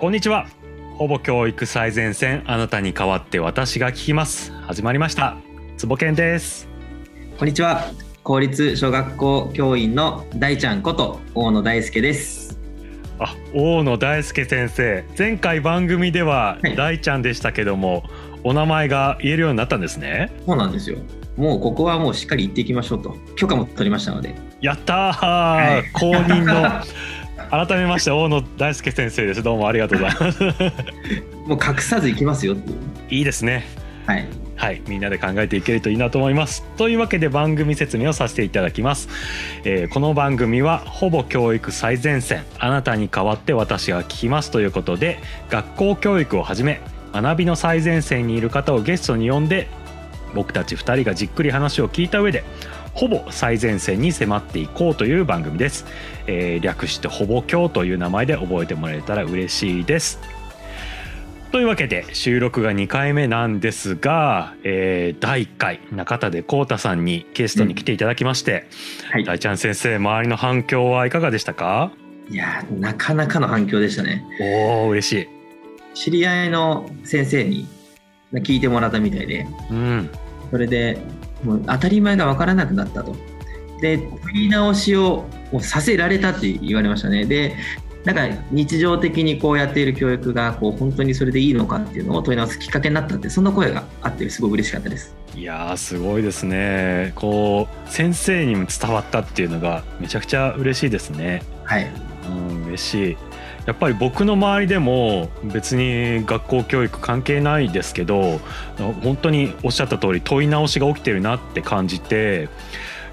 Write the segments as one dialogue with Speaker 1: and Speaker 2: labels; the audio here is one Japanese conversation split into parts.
Speaker 1: こんにちは。ほぼ教育最前線あなたに代わって私が聞きます。始まりました。坪健です。
Speaker 2: こんにちは。公立小学校教員の大ちゃんこと大野大輔です。
Speaker 1: あ大野大輔先生。前回番組では大ちゃんでしたけども、はい、お名前が言えるようになったんですね。
Speaker 2: そうなんですよ。もうここはもうしっかり言っていきましょうと。許可も取りましたので。
Speaker 1: やったー、はい、公認の 改めまして大野大輔先生です。どうもありがとうございます。
Speaker 2: もう隠さずい。きますよっていう
Speaker 1: いいですね。
Speaker 2: はい。
Speaker 1: はい、みんなで考えていけるといいなと思います。というわけで番組説明をさせていただきます。えー、この番組はほぼ教育最前線。あなたに代わって私が聞きます。ということで学校教育をはじめ学びの最前線にいる方をゲストに呼んで僕たち2人がじっくり話を聞いた上でほぼ最前線に迫っていこうという番組です、えー、略してほぼ今日という名前で覚えてもらえたら嬉しいです。というわけで収録が2回目なんですが、えー、第1回中田で浩太さんにゲストに来ていただきまして、うん。はい、大ちゃん先生周りの反響はいかがでしたか？
Speaker 2: いやなかなかの反響でしたね。
Speaker 1: おお嬉しい。
Speaker 2: 知り合いの先生に聞いてもらったみたいで、うん、それでもう当たり前が分からなくなったと。で、問い直しをさせられたって言われましたね。で、なんか日常的にこうやっている教育がこう本当にそれでいいのかっていうのを問い直すきっかけになったってそんな声があってすごく嬉しかったです。
Speaker 1: いやすごいですね。こう先生にも伝わったっていうのがめちゃくちゃ嬉しいですね。
Speaker 2: はい。
Speaker 1: うん嬉しいやっぱり僕の周りでも別に学校教育関係ないですけど本当におっしゃった通り問い直しが起きてるなって感じて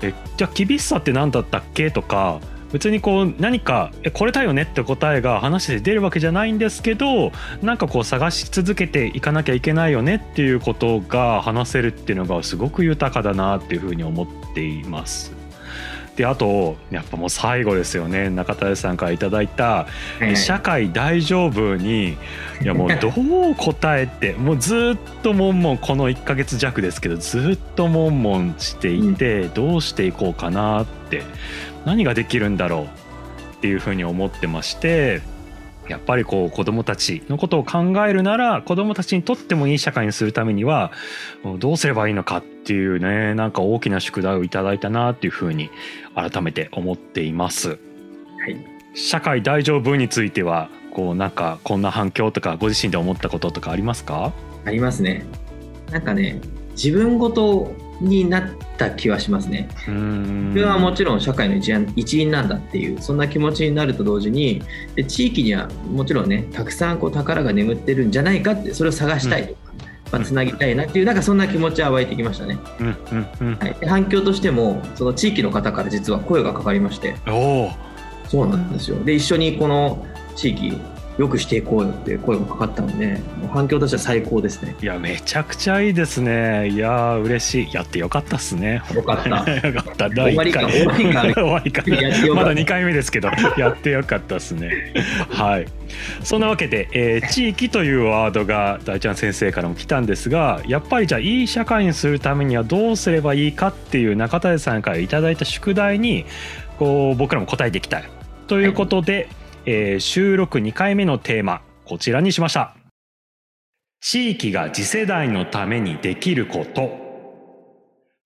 Speaker 1: えじゃあ厳しさって何だったっけとか別にこう何かこれだよねって答えが話で出るわけじゃないんですけどなんかこう探し続けていかなきゃいけないよねっていうことが話せるっていうのがすごく豊かだなっていうふうに思っています。であとやっぱもう最後ですよね。中田さんから頂いた「社会大丈夫に」いやもうどう答えてもうずっと悶々この1ヶ月弱ですけどずっと悶々していてどうしていこうかなって何ができるんだろうっていうふうに思ってましてやっぱりこう子どもたちのことを考えるなら子どもたちにとってもいい社会にするためにはどうすればいいのかっていうねなんか大きな宿題をいただいたなっていうふうに改めて思っています。はい、社会大丈夫についてはこうなんかこんな反響とかご自身で思ったこととかありますか？
Speaker 2: ありますね。なんかね自分ごとになった気はしますね。自分はもちろん社会の一員なんだっていうそんな気持ちになると同時にで地域にはもちろんねたくさんこう宝が眠ってるんじゃないかってそれを探したいとか、うん、まあ、つなぎたいなっていうなんかそんな気持ちは湧いてきましたね。はい、反響としてもその地域の方から実は声がかかりまして。そうなんですよ。で一緒にこの地域よくしていこうよって声がかかったので反響としては最高ですね。
Speaker 1: いやめちゃくちゃいいですね。いや嬉しい。やってよかったっすね。
Speaker 2: よかった。
Speaker 1: よかった。第1回。終わりか。終わりか。まだ2回目ですけどやってよかったっすね。はい。そんなわけで、えー、地域というワードが大ちゃん先生からも来たんですがやっぱりじゃあいい社会にするためにはどうすればいいかっていう中谷さんから頂いた宿題にこう僕らも答えていきたい。ということで、はいえー、収録2回目のテーマこちらにしました。地域が次世代のためにできること。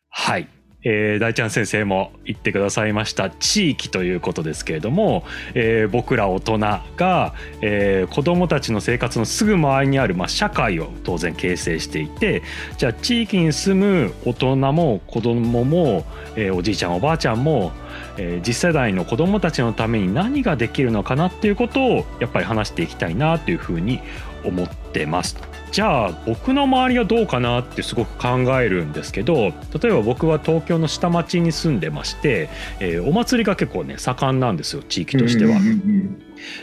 Speaker 1: はい。えー、大ちゃん先生も言ってくださいました地域ということですけれども、えー、僕ら大人が、えー、子どもたちの生活のすぐ周りにある、まあ、社会を当然形成していてじゃあ地域に住む大人も子どもも、えー、おじいちゃんおばあちゃんも、えー、次世代の子どもたちのために何ができるのかなっていうことをやっぱり話していきたいなというふうに思ってます。じゃあ僕の周りはどうかなってすごく考えるんですけど例えば僕は東京の下町に住んでまして、えー、お祭りが結構ね盛んなんですよ地域としては。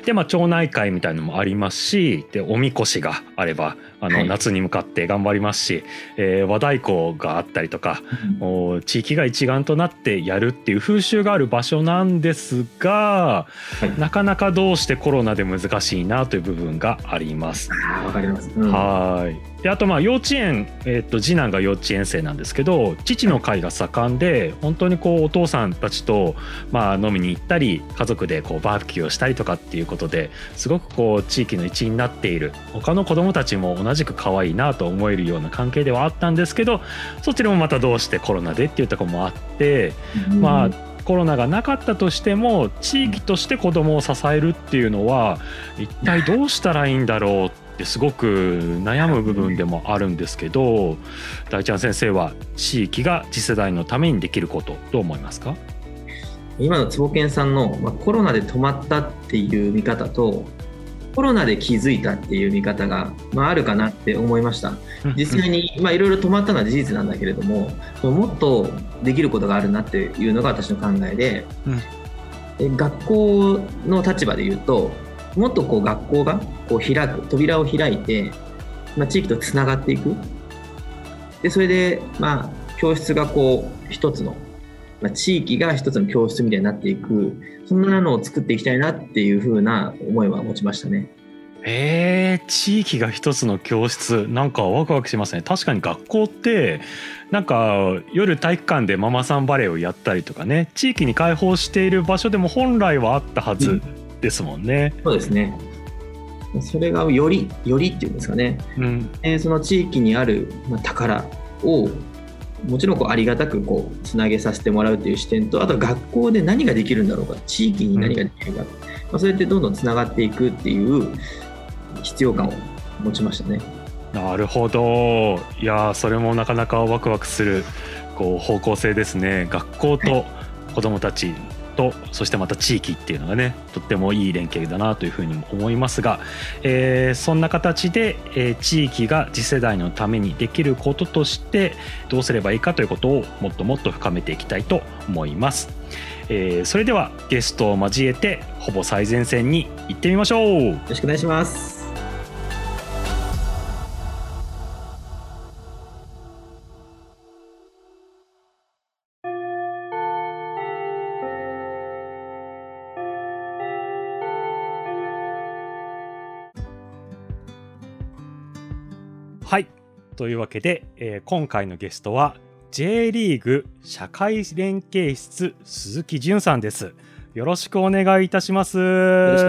Speaker 1: でまあ町内会みたいのもありますしでおみこしがあればあの、夏に向かって頑張りますし、えー、和太鼓があったりとか、うん、地域が一丸となってやるっていう風習がある場所なんですが、はい、なかなかどうしてコロナで難しいなという部分があります。
Speaker 2: わかります、
Speaker 1: うん、はいであとまあ幼稚園、えー、と次男が幼稚園生なんですけど父の会が盛んで本当にこうお父さんたちとまあ飲みに行ったり家族でこうバーベキューをしたりとかっていうことですごくこう地域の一員になっている。他の子どもたちも同じく可愛いなと思えるような関係ではあったんですけどそっちでもまたどうしてコロナでっていうところもあって、まあコロナがなかったとしても地域として子どもを支えるっていうのは一体どうしたらいいんだろうってすごく悩む部分でもあるんですけど大ちゃん先生は地域が次世代のためにできることどう思いますか？
Speaker 2: 今の坪健さんの、まあ、コロナで止まったっていう見方とコロナで気づいたっていう見方が、まあ、あるかなって思いました。実際にいろいろ止まったのは事実なんだけれどももっとできることがあるなっていうのが私の考えで、うん、学校の立場で言うともっとこう学校がこう開く扉を開いて、まあ、地域とつながっていく。でそれで、まあ、教室がこう一つの、まあ、地域が一つの教室みたいになっていく。そんなのを作っていきたいなっていうふうな思いは持ちましたね。
Speaker 1: えー、地域が一つの教室。なんかワクワクしますね。確かに学校ってなんか夜体育館でママさんバレーをやったりとかね。地域に開放している場所でも本来はあったはずですもんね。
Speaker 2: そうですね。それがよりよりっていうんですかね、うん、えその地域にある宝をもちろんこうありがたくこうつなげさせてもらうという視点とあとは学校で何ができるんだろうか。地域に何ができるか、うん、まあ、それってどんどんつながっていくっていう必要感を持ちましたね。
Speaker 1: なるほど。いやそれもなかなかワクワクするこう方向性ですね。学校と子どもたちとそしてまた地域っていうのがねとってもいい連携だなというふうにも思いますが、えー、そんな形で、えー、地域が次世代のためにできることとしてどうすればいいかということをもっともっと深めていきたいと思います。えー、それではゲストを交えてほぼ最前線に行ってみましょうよ
Speaker 2: ろしくお願いします
Speaker 1: というわけで、えー、今回のゲストは J リーグ社会連携室鈴木淳さんです。よろしくお願いいたします。よ
Speaker 3: ろし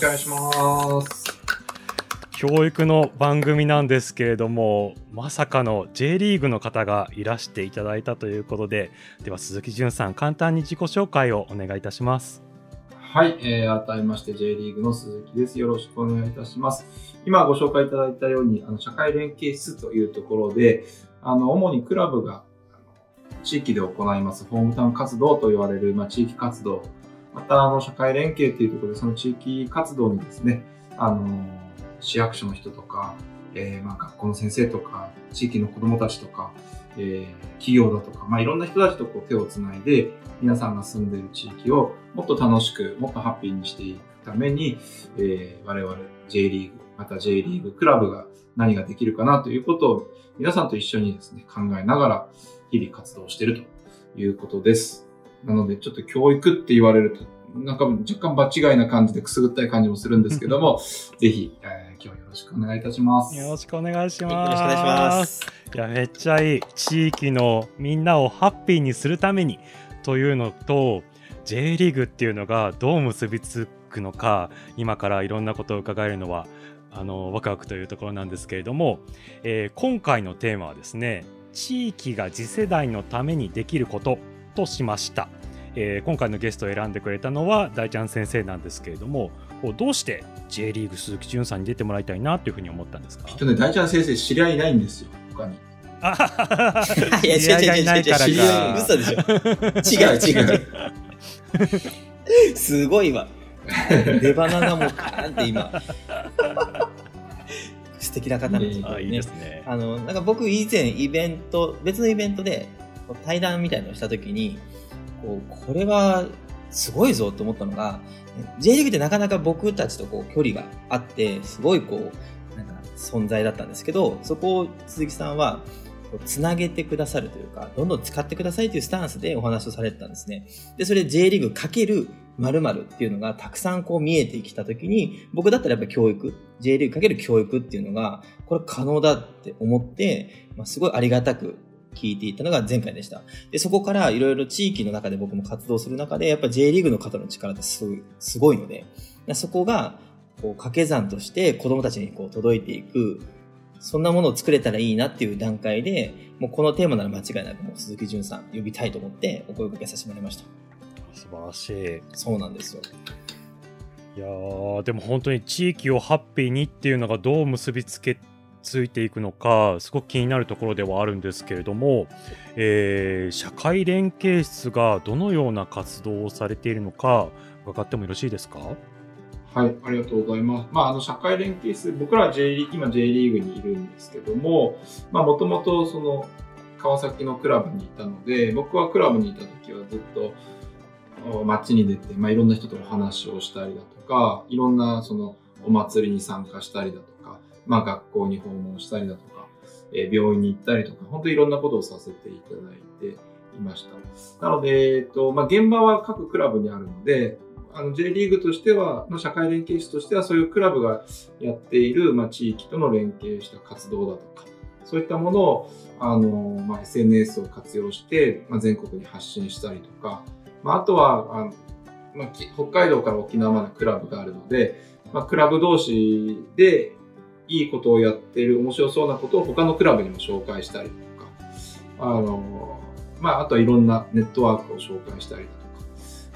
Speaker 3: くお願いします。
Speaker 1: 教育の番組なんですけれどもまさかの J リーグの方がいらしていただいたということででは鈴木淳さん簡単に自己紹介をお願いいたします
Speaker 3: はい、えー、改めまして J リーグの鈴木です。よろしくお願いいたします。今ご紹介いただいたように、あの社会連携室というところで、あの主にクラブが地域で行いますホームタウン活動と言われる、まあ、地域活動、またあの社会連携というところで、その地域活動にですね、あの市役所の人とか、えー、まあ学校の先生とか、地域の子どもたちとか、えー、企業だとか、まあ、いろんな人たちとこう手をつないで、皆さんが住んでいる地域をもっと楽しく、もっとハッピーにしていくために、えー、我々 J リーグ、また J リーグクラブが何ができるかなということを皆さんと一緒にですね、考えながら日々活動しているということです。なので、ちょっと教育って言われると、なんか若干場違いな感じでくすぐったい感じもするんですけども、ぜひ、えー、今日よろしくお願いいたします。
Speaker 1: よろしくお願いします。よ
Speaker 2: ろしくお願いします。
Speaker 1: いや、めっちゃいい。地域のみんなをハッピーにするためにというのと、J リーグっていうのがどう結びつくのか、今からいろんなことを伺えるのは、あのワクワクというところなんですけれども、えー、今回のテーマはですね地域が次世代のためにできることとしました、えー、今回のゲストを選んでくれたのは大ちゃん先生なんですけれどもどうして J リーグ鈴木潤さんに出てもらいたいなというふうに思ったんですか？
Speaker 3: きっとね大ちゃん先生知り合いないんですよ他に。
Speaker 2: あいや違う違う違う違う。嘘でしょ。違う違う。すごいわ。出花がもうカーンって今。素敵な方なんですよ。ね。いいですね。あの、なんか僕以前イベント、別のイベントで対談みたいなのをしたときに、こう、これはすごいぞと思ったのが、J リーグってなかなか僕たちとこう距離があって、すごいこう、なんか存在だったんですけど、そこを鈴木さんは、つなげてくださるというか、どんどん使ってくださいというスタンスでお話をされてたんですね。で、それ J リーグかける〇〇っていうのがたくさんこう見えてきたときに、僕だったらやっぱ教育、J リーグかける教育っていうのが、これ可能だって思って、まあ、すごいありがたく聞いていたのが前回でした。で、そこからいろいろ地域の中で僕も活動する中で、やっぱ J リーグの方の力ってすごいすごいので、そこがこう掛け算として子供たちにこう届いていく、そんなものを作れたらいいなっていう段階で、もうこのテーマなら間違いなくもう鈴木淳さん呼びたいと思ってお声掛けさせてもらいました。
Speaker 1: 素晴らしい。
Speaker 2: そうなんですよ。
Speaker 1: いやでも本当に地域をハッピーにっていうのがどう結びつけついていくのかすごく気になるところではあるんですけれども、えー、社会連携室がどのような活動をされているのか伺ってもよろしいですか？
Speaker 3: はい、ありがとうございます。まあ、あの、社会連携室、僕らは J リーグ、今 J リーグにいるんですけども、まあ、もともとその、川崎のクラブにいたので、僕はクラブにいた時はずっと、街に出て、まあ、いろんな人とお話をしたりだとか、いろんなそのお祭りに参加したりだとか、まあ、学校に訪問したりだとか、えー、病院に行ったりとか、本当にいろんなことをさせていただいていました。なので、えっと、まあ、現場は各クラブにあるので、あの J リーグとしては、の社会連携室としては、そういうクラブがやっている、まあ、地域との連携した活動だとか、そういったものを、あの、まあ、SNS を活用して、まあ、全国に発信したりとか、まあ、あとは、あのまあ、北海道から沖縄までクラブがあるので、まあ、クラブ同士でいいことをやっている面白そうなことを他のクラブにも紹介したりとか、あの、まあ、あとはいろんなネットワークを紹介したりとか、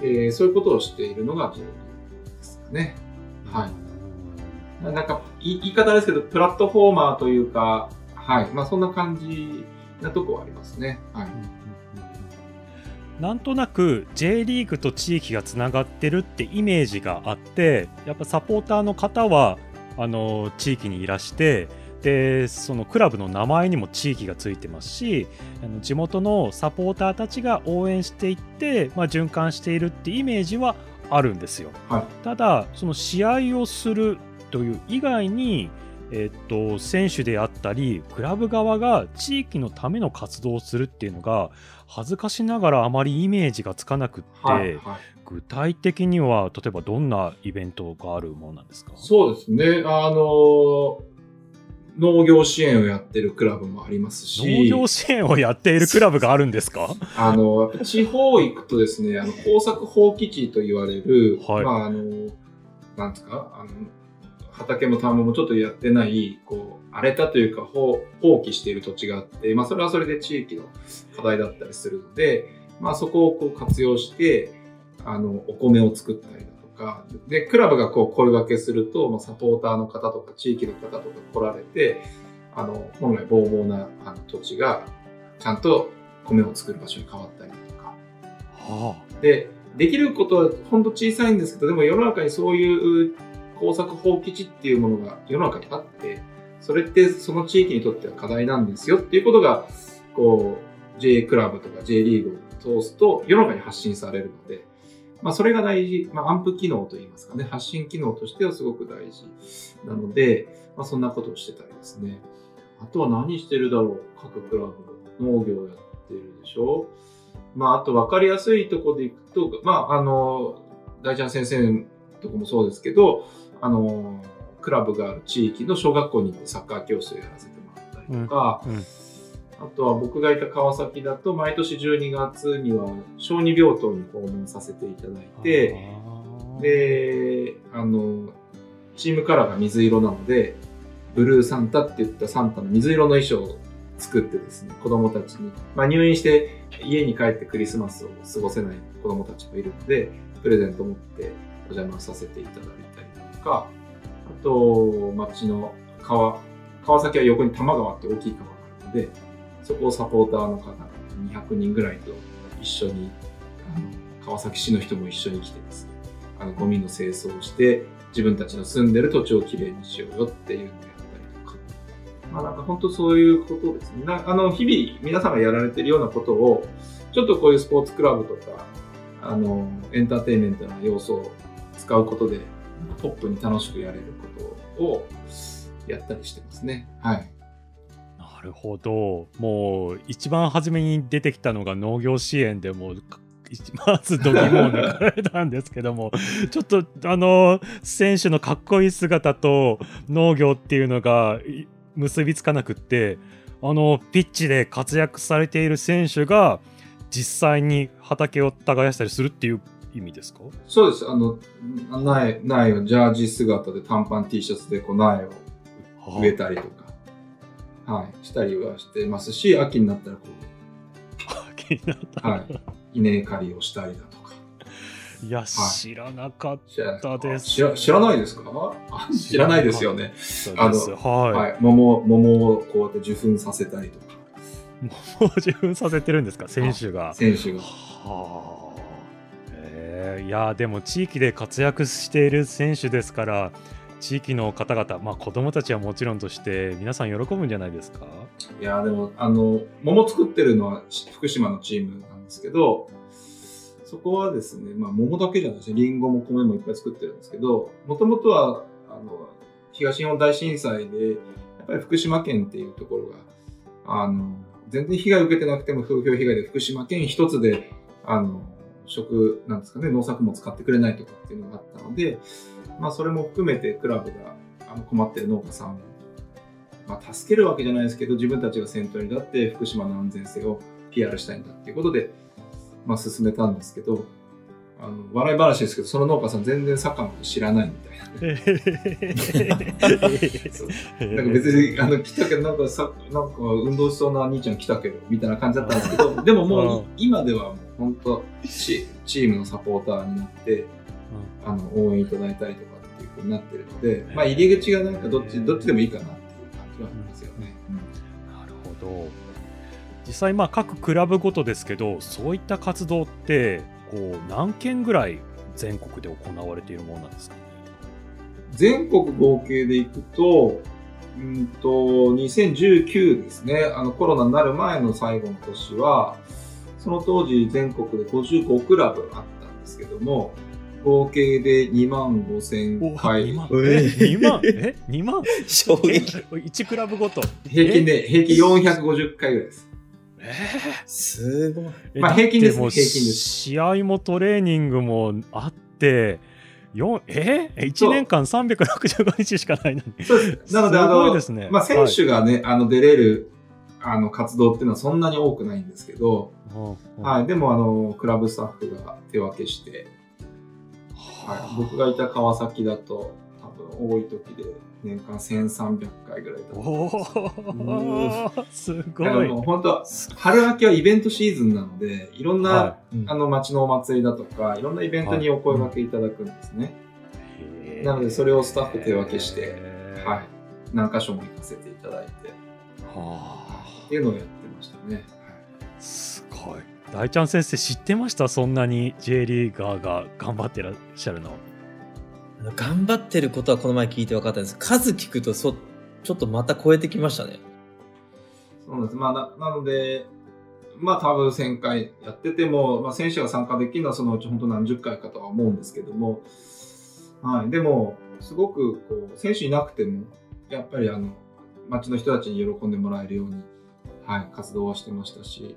Speaker 3: えー、そういうことをしているのが j ですかね。はい。なんか、言い方ですけど、プラットフォーマーというか、はい。まあ、そんな感じなとこはありますね。はい。
Speaker 1: なんとなく J リーグと地域がつながってるってイメージがあってやっぱサポーターの方はあの地域にいらしてでそのクラブの名前にも地域がついてますしあの地元のサポーターたちが応援していって、まあ、循環しているってイメージはあるんですよ。はい、ただその試合をするという以外にえっと、選手であったりクラブ側が地域のための活動をするっていうのが恥ずかしながらあまりイメージがつかなくって、はいはい、具体的には例えばどんなイベントがあるものなんですか？
Speaker 3: そうですね。あの農業支援をやってるクラブもありますし。
Speaker 1: 農業支援をやっているクラブがあるんですか？
Speaker 3: あの地方行くとですねあの耕作放棄地と言われる、はい、まああのなんですかあの畑も田んぼもちょっとやってない、こう、荒れたというか放棄している土地があって、まあそれはそれで地域の課題だったりするので、まあそこをこう活用して、あの、お米を作ったりだとか、で、クラブがこう声掛けすると、まあ、サポーターの方とか地域の方とか来られて、あの、本来ボーボーなあの土地が、ちゃんと米を作る場所に変わったりだとか。はあ、で、できることは本当小さいんですけど、でも世の中にそういう工作放棄地っていうものが世の中にあって、それってその地域にとっては課題なんですよっていうことが、こう、J クラブとか J リーグを通すと世の中に発信されるので、まあそれが大事、まあアンプ機能といいますかね、発信機能としてはすごく大事なので、まあそんなことをしてたりですね。あとは何してるだろう。各クラブ。農業やってるでしょ。まああと分かりやすいとこでいくと、まああの、大ちゃん先生とこもそうですけど、あの、クラブがある地域の小学校に行ってサッカー教室をやらせてもらったりとか、うん。うん、あとは僕がいた川崎だと毎年12月には小児病棟に訪問させていただいて、で、あの、チームカラーが水色なので、ブルーサンタって言ったサンタの水色の衣装を作ってですね、子供たちに、まあ、入院して家に帰ってクリスマスを過ごせない子供たちもいるので、プレゼントを持ってお邪魔させていただいたりか、あと、町の川、川崎は横に多摩川って大きい川があるので、そこをサポーターの方が200人ぐらいと一緒に、あの川崎市の人も一緒に来てですね、あのゴミの清掃をして、自分たちの住んでる土地をきれいにしようよっていうのをやったりとか。まあなんか本当そういうことですね。あの、日々皆さんがやられてるようなことを、ちょっとこういうスポーツクラブとか、あの、エンターテインメントな要素を使うことで、ポップに楽しくやれることをやったりしてますね。はい。
Speaker 1: なるほど。もう一番初めに出てきたのが農業支援でもまず度肝を抜かれたんですけども ちょっとあの選手のかっこいい姿と農業っていうのが結びつかなくってあのピッチで活躍されている選手が実際に畑を耕したりするっていう意味ですか？
Speaker 3: そうです。あの、苗、苗をジャージ姿で短パン T シャツでこう苗を植えたりとか、はい、したりはしてますし、秋になったらこ
Speaker 1: う、秋になった
Speaker 3: ら、はい、稲刈りをしたりだとか。
Speaker 1: いや、はい、知らなかったです
Speaker 3: 知ら。知らないですか？知らないですよね。
Speaker 1: あの、はい、はい。
Speaker 3: 桃、桃をこうやって受粉させたりとか。
Speaker 1: 桃を受粉させてるんですか？選手が。
Speaker 3: 選手が。
Speaker 1: はあ。いやでも地域で活躍している選手ですから地域の方々、まあ、子どもたちはもちろんとして皆さん喜ぶんじゃないですか？
Speaker 3: いやでもあの桃作ってるのは福島のチームなんですけどそこはですね、まあ、桃だけじゃないですりんごも米もいっぱい作ってるんですけどもともとはあの東日本大震災でやっぱり福島県っていうところがあの全然被害受けてなくても風評被害で福島県一つであの食なんですかね、農作物買ってくれないとかっていうのがあったので、まあそれも含めてクラブがあの困ってる農家さんを、まあ、助けるわけじゃないですけど、自分たちが先頭に立って福島の安全性を PR したいんだっていうことで、まあ進めたんですけど、あの笑い話ですけど、その農家さん全然サッカーのこと知らないみたいな、なんか別にあの来たけどなんかさなんか運動しそうな兄ちゃん来たけどみたいな感じだったんですけど、でももう今では本当チチームのサポーターになって、あの応援いただいたりとかっていうふうになってるので、まあ入り口がなんかどっちどっちでもいいかなっていう感じはありますよね。
Speaker 1: うん、なるほど。実際まあ各クラブごとですけど、そういった活動ってこう何件ぐらい全国で行われているものなんですか、ね、
Speaker 3: 全国合計でいくと、うんと、2019ですね、あのコロナになる前の最後の年は、その当時全国で55クラブあったんですけども、合計で2万5千回。
Speaker 1: 2万え ?2 万？え ?2 万？
Speaker 2: 衝撃。
Speaker 1: 1クラブごと？
Speaker 3: 平均で、平均450回ぐらいです。
Speaker 1: えー、
Speaker 2: すごい。
Speaker 3: まあ平均です、平均です。
Speaker 1: 試合もトレーニングもあって、え？ー、1年間365日しかないのに。
Speaker 3: そうです。なので、あの、ね、まあ、選手がね、はい、あの、出れる、あの、活動っていうのはそんなに多くないんですけど、はい。でも、あの、クラブスタッフが手分けして、はい。僕がいた川崎だと、多分多い時で年間1300回ぐらいだった
Speaker 1: おおすごい。
Speaker 3: もう本当春秋はイベントシーズンなので、いろんな、はいうん、あの街のお祭りだとか、いろんなイベントにお声掛けいただくんですね。はい、なので、それをスタッフ手分けして、はい。何箇所も行かせていただいて、はあ、っていうのをやってましたね。
Speaker 1: すごい。大ちゃん先生知ってました？そんなに J リーガーが頑張ってらっしゃるの。
Speaker 2: 頑張ってることはこの前聞いて分かったんです数聞くとそ、ちょっとまた超えてきましたね。
Speaker 3: そうです。まあ、ななので、まあ多分1000回やってても、まあ選手が参加できるのはそのうち本当何十回かとは思うんですけども、はい。でも、すごくこう、選手いなくても、やっぱりあの、街の人たちに喜んでもらえるように、はい、活動はしてましたし、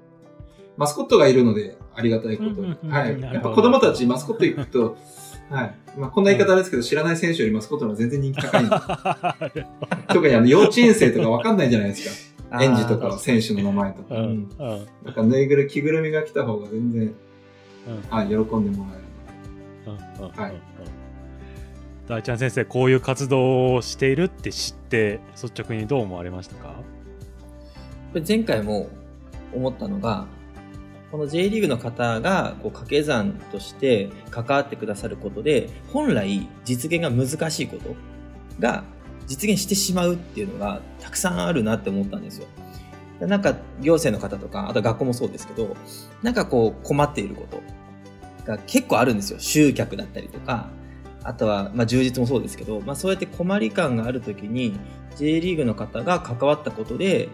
Speaker 3: マスコットがいるのでありがたいことに、はい。やっぱ子供たちマスコット行くと、はい。まあ、こんな言い方ですけど、知らない選手よりマスコットの方が全然人気高いんで。特にあの、幼稚園生とかわかんないじゃないですか。園児とか選手の名前とか。うん。なんか、ぬいぐるみ、着ぐるみが来た方が全然、はい、喜んでもらえる。はい。
Speaker 1: 大ちゃん先生、こういう活動をしているって知って、率直にどう思われましたか？
Speaker 2: 前回も思ったのが、この J リーグの方がこう掛け算として関わってくださることで、本来実現が難しいことが実現してしまうっていうのがたくさんあるなって思ったんですよ。なんか行政の方とか、あと学校もそうですけど、なんかこう困っていることが結構あるんですよ。集客だったりとか、あとは、まあ、充実もそうですけど、まあ、そうやって困り感があるときに、J リーグの方が関わったことで、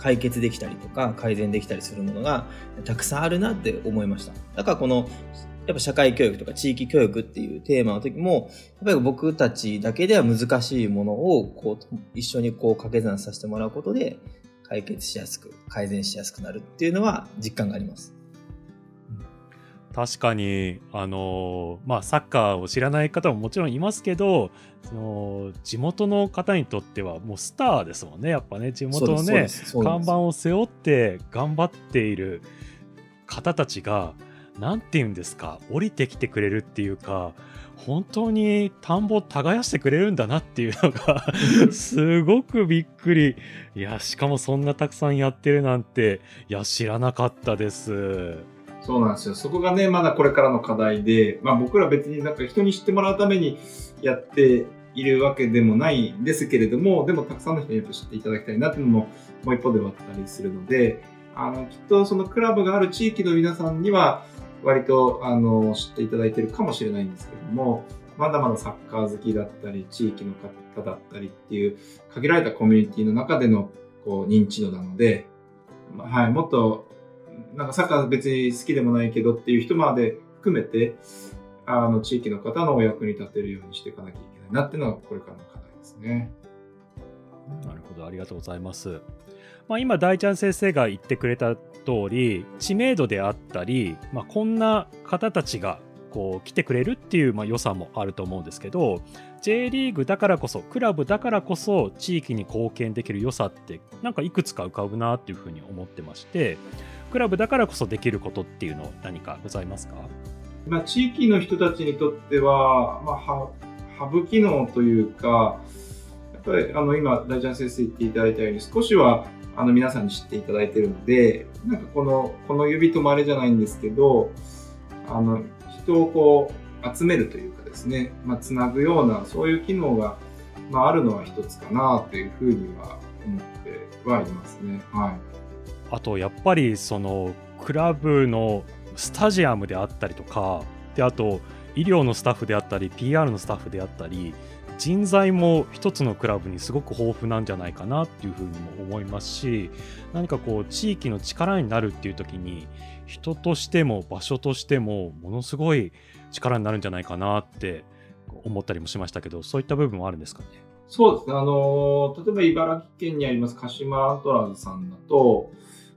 Speaker 2: 解決できたりとか改善できたりするものがたくさんあるなって思いました。だからこのやっぱ社会教育とか地域教育っていうテーマの時も、やっぱり僕たちだけでは難しいものをこう一緒にこう掛け算させてもらうことで解決しやすく、改善しやすくなるっていうのは実感があります。
Speaker 1: 確かに、あのまあ、サッカーを知らない方ももちろんいますけど、その地元の方にとってはもうスターですもんね、やっぱね、地元のね、看板を背負って頑張っている方たちが、なんて言うんですか、降りてきてくれるっていうか、本当に田んぼ耕してくれるんだなっていうのが すごくびっくり。いや、しかもそんなたくさんやってるなんて、いや、知らなかったです。
Speaker 3: そうなんですよ。そこがね、まだこれからの課題で、まあ僕ら別になんか人に知ってもらうためにやっているわけでもないんですけれども、でもたくさんの人に知っていただきたいなっていうのももう一方ではあったりするので、あの、きっとそのクラブがある地域の皆さんには、割とあの知っていただいてるかもしれないんですけども、まだまだサッカー好きだったり、地域の方だったりっていう限られたコミュニティの中でのこう認知度なので、ま、はい、もっとなんかサッカー別に好きでもないけどっていう人まで含めて、あの地域の方のお役に立てるようにしていかなきゃいけないなっていうのがこれからの課題ですね。
Speaker 1: なるほど、ありがとうございます。まあ、今大ちゃん先生が言ってくれた通り知名度であったり、まあ、こんな方たちがこう来てくれるっていうまあ良さもあると思うんですけど J リーグだからこそクラブだからこそ地域に貢献できる良さってなんかいくつか浮かぶなっていうふうに思ってましてクラブだからこそできることっていうの何かございますか、
Speaker 3: まあ、地域の人たちにとっては、まあ、ハブ機能というかやっぱりあの今大ちゃん先生言っていただいたように少しはあの皆さんに知っていただいてるので、なんかこの、この指とまれじゃないんですけど、あの、人をこう集めるというかですね、まあ、つなぐような、そういう機能が、まあ、あるのは一つかなというふうには思ってはいますね。はい。
Speaker 1: あと、やっぱりその、クラブのスタジアムであったりとか、で、あと、医療のスタッフであったり、PR のスタッフであったり、人材も一つのクラブにすごく豊富なんじゃないかなっていうふうにも思いますし何かこう地域の力になるっていう時に人としても場所としてもものすごい力になるんじゃないかなって思ったりもしましたけどそういった部分もあるんですかね？
Speaker 3: そうですね。あの例えば茨城県にあります鹿島アントラーズさんだと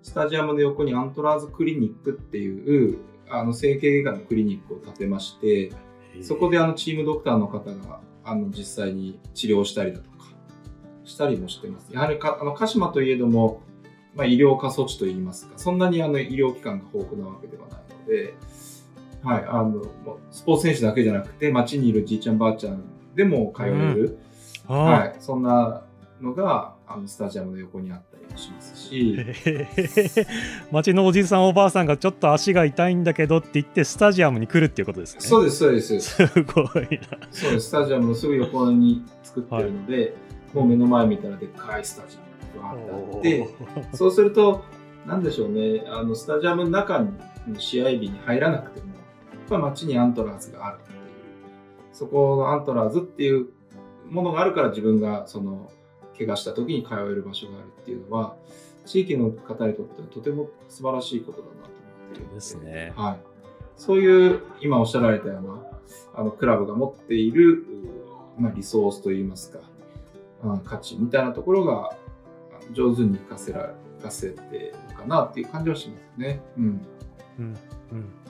Speaker 3: スタジアムの横にアントラーズクリニックっていうあの整形外科のクリニックを建てましてそこであのチームドクターの方があの実際に治療したりだとかしたりもしてます。やはりかあの鹿島といえども、まあ、医療過疎地といいますか、そんなにあの医療機関が豊富なわけではないので、はい、あのスポーツ選手だけじゃなくて、街にいるじいちゃんばあちゃんでも通える、うん、はい、そんなのがあのスタジアムの横にあったりもしますし。
Speaker 1: 街のおじさんおばあさんがちょっと足が痛いんだけどって言ってスタジアムに来るっていうことですね。
Speaker 3: そうですそうです。
Speaker 1: すごい。な
Speaker 3: そうですスタジアムのすぐ横に作ってるので、はい、もう目の前見たらでっかいスタジアムがあってそうするとなんでしょうね。あのスタジアムの中の試合日に入らなくてもやっぱ街にアントラーズがあるっていう。そこのアントラーズっていうものがあるから自分がその怪我した時に通える場所があるっていうのは地域の方にとってはとても素晴らしいことだなと思っている
Speaker 1: ですね、
Speaker 3: はい、そういう今おっしゃられたようなあのクラブが持っている、まあ、リソースといいますか、うん、価値みたいなところが上手に活かせら活かせてるかなっていう感じはしますね。うん、うんうん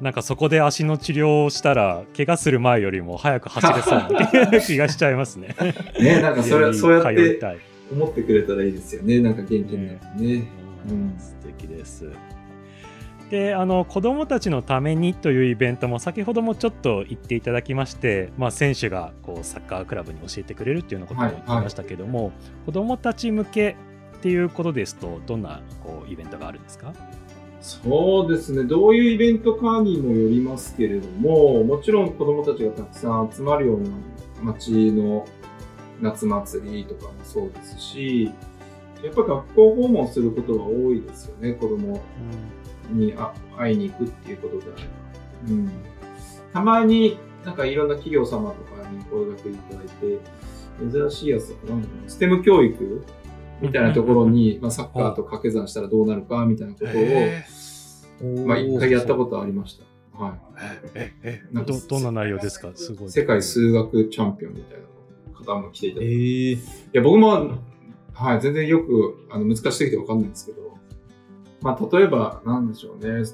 Speaker 1: なんかそこで足の治療をしたら怪我する前よりも早く走れそうな気がしちゃいますね。
Speaker 3: ねなんかそれそうやって思ってくれたらいいですよねなんか元気になってね。
Speaker 1: うん、素敵です。であの子どもたちのためにというイベントも先ほどもちょっと言っていただきまして、まあ、選手がこうサッカークラブに教えてくれるっていうようなことを言ってましたけども、はいはい、子どもたち向けっていうことですとどんなこうイベントがあるんですか？
Speaker 3: そうですね。どういうイベントかにもよりますけれども、もちろん子供たちがたくさん集まるような街の夏祭りとかもそうですし、やっぱり学校訪問することが多いですよね、子供に会いに行くっていうことでうん。たまになんかいろんな企業様とかに声掛けいただいて、珍しいやつとか、ステム教育みたいなところに、まあ、サッカーと掛け算したらどうなるかみたいなことを、まあ、一回やったことありました。はい。
Speaker 1: え、え、なんかど、どんな内容ですか？すごい。
Speaker 3: 世界数学チャンピオンみたいな方も来ていただいて。いや、僕も、はい、全然よく、あの、難しすぎてわかんないんですけど、まあ、例えば、なんでしょうね。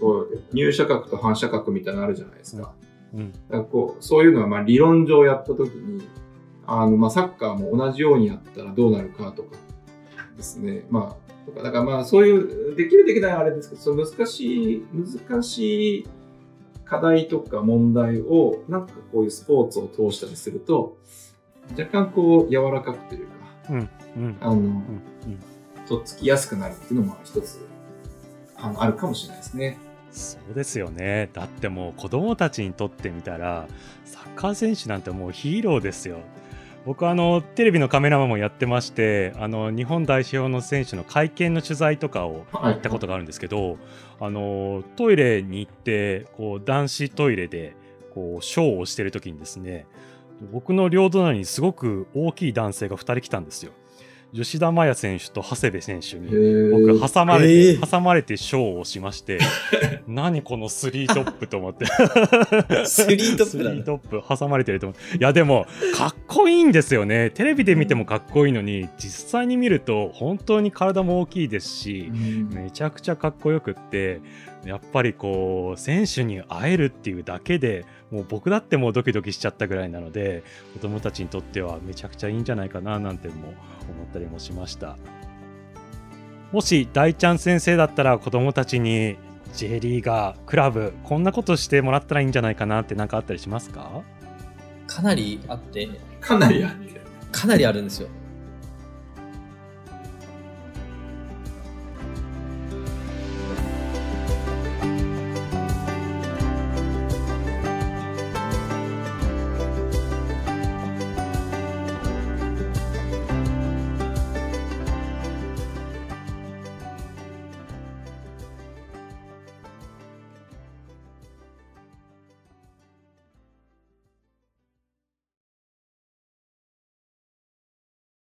Speaker 3: こう入射角と反射角みたいなのあるじゃないですか。うん、だからこうそういうのはまあ理論上やったときに、あのまあサッカーも同じようにやったらどうなるかとかですね。まあ、とか、だからまあそういう、できるできないあれですけど、その難しい、難しい課題とか問題を、なんかこういうスポーツを通したりすると、若干こう柔らかくというか、うんうん、あの、うんうん、とっつきやすくなるっていうのも一つあのあるかもしれないですね。
Speaker 1: そうですよね。だってもう子供たちにとってみたら、サッカー選手なんてもうヒーローですよ。僕あのテレビのカメラマンもやってましてあの日本代表の選手の会見の取材とかを行ったことがあるんですけど、はい、あのトイレに行ってこう男子トイレでこうショーをしてる時にですね僕の両隣にすごく大きい男性が2人来たんですよ。吉田麻也選手と長谷部選手に僕挟まれて、挟まれてショーをしまして 何このスリートップと思って。
Speaker 4: スリートップスリ
Speaker 1: ートップ挟まれてると思っていやでもかっこいいんですよね。テレビで見てもかっこいいのに実際に見ると本当に体も大きいですしめちゃくちゃかっこよくってやっぱりこう選手に会えるっていうだけでもう僕だってもうドキドキしちゃったぐらいなので子供たちにとってはめちゃくちゃいいんじゃないかななんても思ったりもしました。もし大ちゃん先生だったら子供たちに J リーガークラブこんなことしてもらったらいいんじゃないかなって何かあったりしますか？
Speaker 4: かなりあって。
Speaker 3: かなりあって。
Speaker 4: かなりあるんですよ